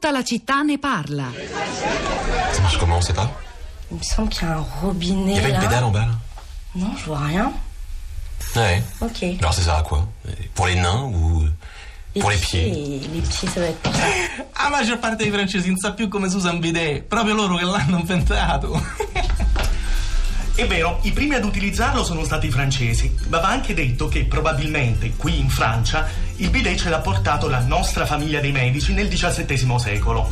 Tutta la città ne parla. Ça marche comment, on sait pas Il me semble qu'il y a un robinet Il y avait une pédale en bas là Non, je vois rien. Ouais. Ok. Alors ça sert à quoi Pour les nains ou pour les pieds Les pieds, ça va être pour ça. La maggior parte dei francesi non sa più come si usa un bidet, proprio loro che l'hanno inventato. È vero, i primi ad utilizzarlo sono stati i francesi, ma va anche detto che probabilmente qui in Francia il bidet ce l'ha portato la nostra famiglia dei medici nel XVII secolo.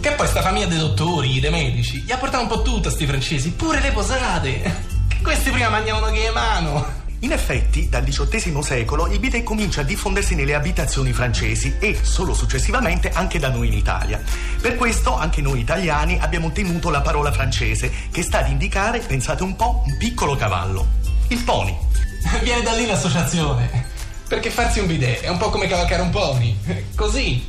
Che poi sta famiglia dei dottori, dei medici, gli ha portato un po' tutto a sti francesi, pure le posate. Che questi prima mangiavano che mano. In effetti, dal XVIII secolo il bidet comincia a diffondersi nelle abitazioni francesi e, solo successivamente, anche da noi in Italia. Per questo, anche noi italiani abbiamo tenuto la parola francese, che sta ad indicare, pensate un po', un piccolo cavallo. Il pony. Viene da lì l'associazione. Perché farsi un bidet è un po' come cavalcare un pony. Così.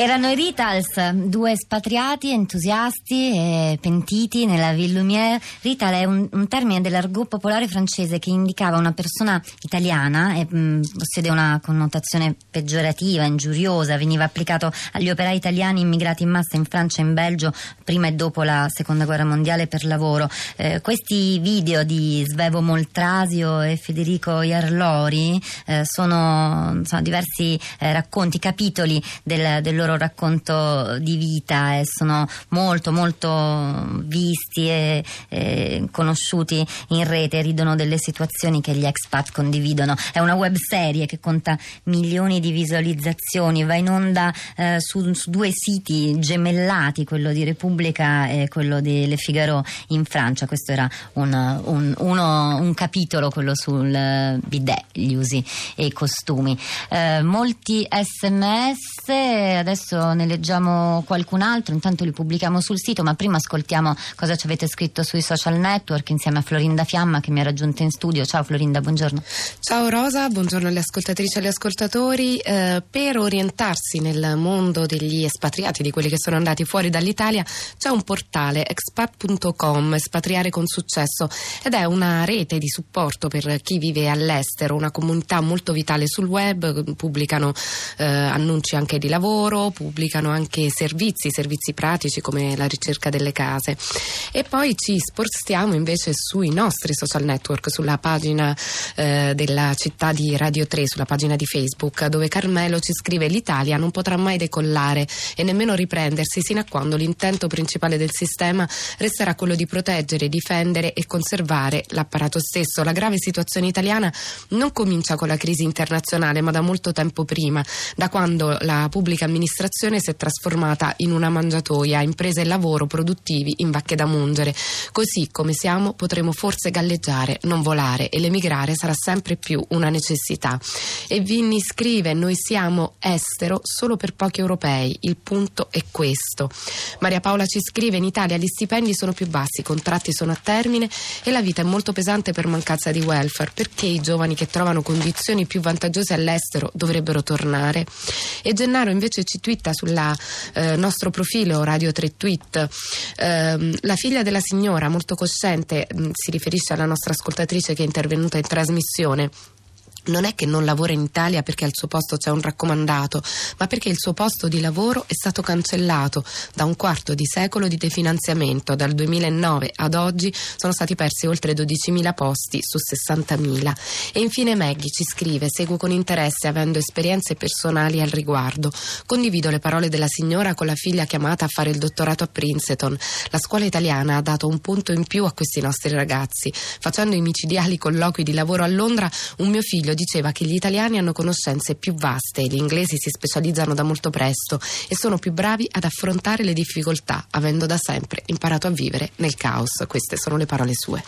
Erano i Ritals, due espatriati entusiasti e pentiti nella Ville Lumière. Rital è un, un termine dell'argot popolare francese che indicava una persona italiana e mh, possiede una connotazione peggiorativa, ingiuriosa. Veniva applicato agli operai italiani immigrati in massa in Francia e in Belgio prima e dopo la seconda guerra mondiale per lavoro. Eh, questi video di Svevo Moltrasio e Federico Iarlori eh, sono insomma, diversi eh, racconti, capitoli del, del loro racconto di vita e sono molto molto visti e, e conosciuti in rete, ridono delle situazioni che gli expat condividono. È una web serie che conta milioni di visualizzazioni, va in onda eh, su, su due siti gemellati, quello di Repubblica e quello di Le Figaro in Francia. Questo era un, un, uno, un capitolo, quello sul bidet, gli usi e i costumi. Eh, molti sms, adesso ne leggiamo qualcun altro, intanto li pubblichiamo sul sito, ma prima ascoltiamo cosa ci avete scritto sui social network insieme a Florinda Fiamma che mi ha raggiunto in studio. Ciao Florinda, buongiorno. Ciao Rosa, buongiorno alle ascoltatrici e agli ascoltatori. Eh, per orientarsi nel mondo degli espatriati, di quelli che sono andati fuori dall'Italia, c'è un portale expat.com, espatriare con successo, ed è una rete di supporto per chi vive all'estero, una comunità molto vitale sul web, pubblicano eh, annunci anche di lavoro, pubblicano anche servizi, servizi pratici come la ricerca delle case. E poi ci spostiamo invece sui nostri social network, sulla pagina eh, della città di Radio 3, sulla pagina di Facebook, dove Carmelo ci scrive l'Italia non potrà mai decollare e nemmeno riprendersi sino a quando l'intento principale del sistema resterà quello di proteggere, difendere e conservare l'apparato stesso. La grave situazione italiana non comincia con la crisi internazionale, ma da molto tempo prima, da quando la pubblica amministrazione si è trasformata in una mangiatoia, imprese e lavoro produttivi in vacche da mungere. Così come siamo potremo forse galleggiare, non volare e l'emigrare sarà sempre più una necessità. E Vinni scrive: Noi siamo estero solo per pochi europei. Il punto è questo. Maria Paola ci scrive: In Italia gli stipendi sono più bassi, i contratti sono a termine e la vita è molto pesante per mancanza di welfare. Perché i giovani che trovano condizioni più vantaggiose all'estero dovrebbero tornare? E Gennaro invece ci twitta sul eh, nostro profilo Radio 3 Tweet. Eh, la figlia della signora, molto cosciente, mh, si riferisce alla nostra ascoltatrice che è intervenuta in trasmissione non è che non lavora in Italia perché al suo posto c'è un raccomandato, ma perché il suo posto di lavoro è stato cancellato da un quarto di secolo di definanziamento. Dal 2009 ad oggi sono stati persi oltre 12.000 posti su 60.000. E infine Maggie ci scrive: Seguo con interesse, avendo esperienze personali al riguardo. Condivido le parole della signora con la figlia chiamata a fare il dottorato a Princeton. La scuola italiana ha dato un punto in più a questi nostri ragazzi. Facendo i micidiali colloqui di lavoro a Londra, un mio figlio diceva che gli italiani hanno conoscenze più vaste, gli inglesi si specializzano da molto presto e sono più bravi ad affrontare le difficoltà, avendo da sempre imparato a vivere nel caos. Queste sono le parole sue.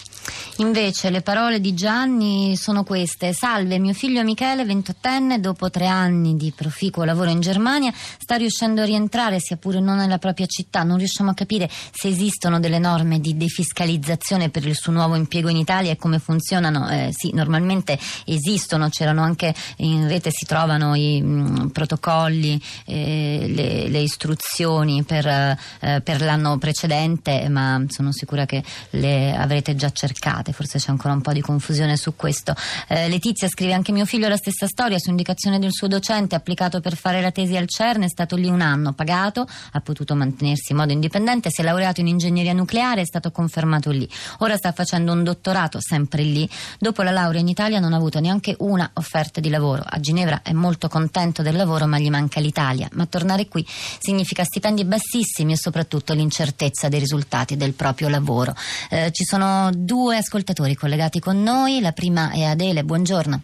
Invece le parole di Gianni sono queste: Salve, mio figlio Michele, 28enne, dopo tre anni di proficuo lavoro in Germania, sta riuscendo a rientrare, sia pure non nella propria città. Non riusciamo a capire se esistono delle norme di defiscalizzazione per il suo nuovo impiego in Italia e come funzionano. Eh, sì, normalmente esistono esistono, c'erano anche in rete si trovano i mh, protocolli, eh, le, le, istruzioni per, eh, per, l'anno precedente, ma sono sicura che le avrete già cercate, forse c'è ancora un po' di confusione su questo. Eh, Letizia scrive anche mio figlio la stessa storia, su indicazione del suo docente, applicato per fare la tesi al CERN, è stato lì un anno, pagato, ha potuto mantenersi in modo indipendente, si è laureato in ingegneria nucleare, è stato confermato lì. Ora sta facendo un dottorato sempre lì. Dopo la laurea in Italia non ha avuto neanche una offerta di lavoro. A Ginevra è molto contento del lavoro, ma gli manca l'Italia. Ma tornare qui significa stipendi bassissimi e soprattutto l'incertezza dei risultati del proprio lavoro. Eh, ci sono due ascoltatori collegati con noi. La prima è Adele, buongiorno.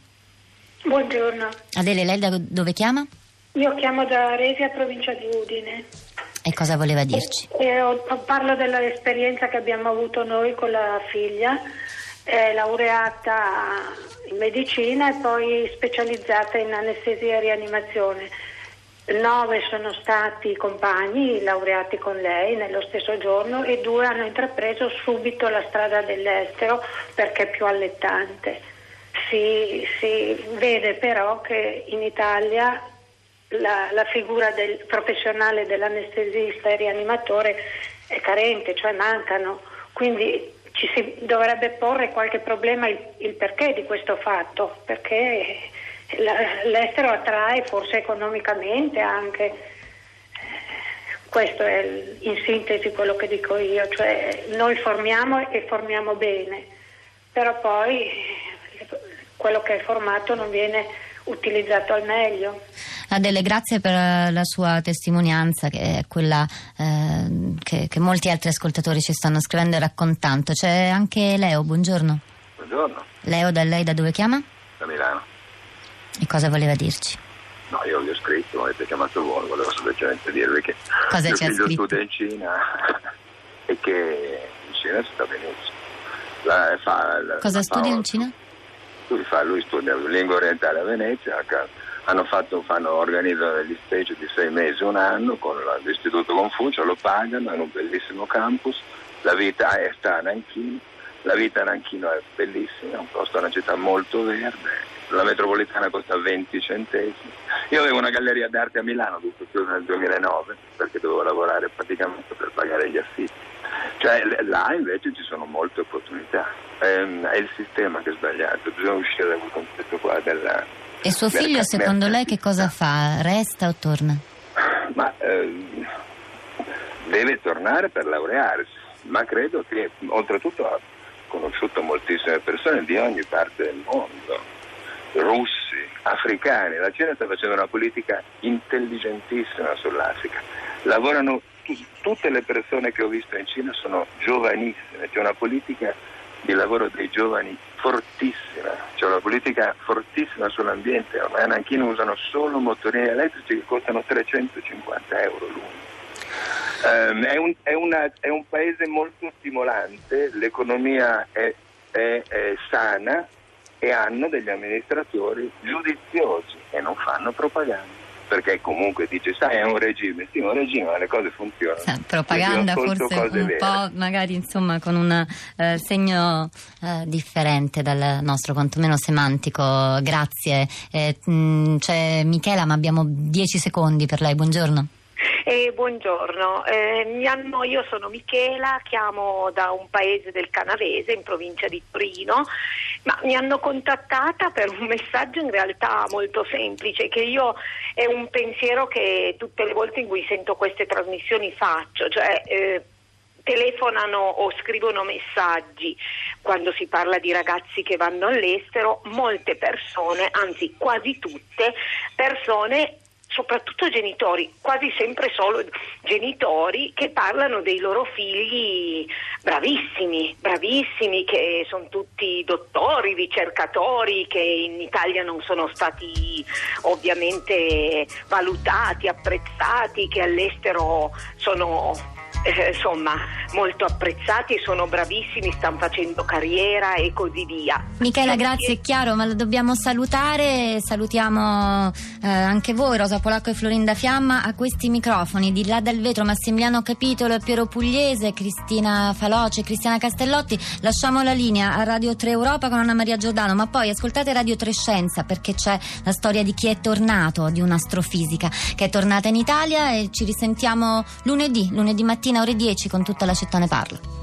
Buongiorno. Adele, lei da dove chiama? Io chiamo da Resia, provincia di Udine. E cosa voleva dirci? Eh, parlo dell'esperienza che abbiamo avuto noi con la figlia, è laureata in medicina e poi specializzata in anestesia e rianimazione. Nove sono stati compagni laureati con lei nello stesso giorno e due hanno intrapreso subito la strada dell'estero perché è più allettante. Si, si vede però che in Italia la, la figura del professionale dell'anestesista e rianimatore è carente, cioè mancano. Quindi ci si dovrebbe porre qualche problema il, il perché di questo fatto, perché l'estero attrae forse economicamente anche. Questo è in sintesi quello che dico io, cioè noi formiamo e formiamo bene, però poi quello che è formato non viene utilizzato al meglio. Adele, grazie per la sua testimonianza, che è quella eh, che, che, molti altri ascoltatori ci stanno scrivendo e raccontando. C'è anche Leo, buongiorno. Buongiorno. Leo, da lei da dove chiama? Da Milano. E cosa voleva dirci? No, io vi ho scritto, avete chiamato voi, volevo semplicemente dirvi che cosa mio figlio scritto? studia in Cina e che in Cina si sta benissimo. La, fa, la, cosa studia in Cina? Lui, fa, lui studia lingua orientale a Venezia, hanno fatto, fanno, organizzano degli stage di sei mesi, un anno con l'Istituto Confucio, lo pagano, hanno un bellissimo campus, la vita è sta a Nanchino, la vita a Nanchino è bellissima, è un posto, una città molto verde, la metropolitana costa 20 centesimi. Io avevo una galleria d'arte a Milano, tutto chiuso nel 2009, perché dovevo lavorare praticamente per pagare gli affitti. Cioè là invece ci sono molte opportunità, ehm, è il sistema che è sbagliato, bisogna uscire da quel concetto qua della... E suo figlio secondo lei che cosa fa? Resta o torna? Ma ehm, deve tornare per laurearsi, ma credo che oltretutto ha conosciuto moltissime persone di ogni parte del mondo, russi, africani, la Cina sta facendo una politica intelligentissima sull'Africa, lavorano tutte le persone che ho visto in Cina sono giovanissime, c'è una politica di lavoro dei giovani fortissima, c'è una politica fortissima sull'ambiente, ormai a Nanchino usano solo motorini elettrici che costano 350 euro l'uno. Um, è, un, è, una, è, un, paese molto stimolante, l'economia è, è sana e hanno degli amministratori giudiziosi e non fanno propaganda perché comunque dice sai è un regime, sì un regime ma le cose funzionano. Sì, propaganda forse un vere. po' magari insomma con un eh, segno eh, differente dal nostro quantomeno semantico, grazie. Eh, mh, c'è Michela ma abbiamo dieci secondi per lei, buongiorno. Eh, buongiorno, eh, hanno, io sono Michela, chiamo da un paese del Canavese in provincia di Torino, ma mi hanno contattata per un messaggio in realtà molto semplice, che io è un pensiero che tutte le volte in cui sento queste trasmissioni faccio, cioè eh, telefonano o scrivono messaggi. Quando si parla di ragazzi che vanno all'estero, molte persone, anzi quasi tutte, persone soprattutto genitori, quasi sempre solo genitori che parlano dei loro figli bravissimi, bravissimi, che sono tutti dottori, ricercatori, che in Italia non sono stati ovviamente valutati, apprezzati, che all'estero sono eh, insomma molto apprezzati, sono bravissimi, stanno facendo carriera e così via. Michela, grazie, è chiaro, ma la dobbiamo salutare. Salutiamo eh, anche voi, Rosa Polacco e Florinda Fiamma, a questi microfoni di là dal vetro, Massimiliano Capitolo e Piero Pugliese, Cristina Faloce, Cristiana Castellotti. Lasciamo la linea a Radio 3 Europa con Anna Maria Giordano, ma poi ascoltate Radio 3 Scienza perché c'è la storia di chi è tornato, di un'astrofisica che è tornata in Italia e ci risentiamo lunedì, lunedì mattina ore 10 con tutta la città ne parla.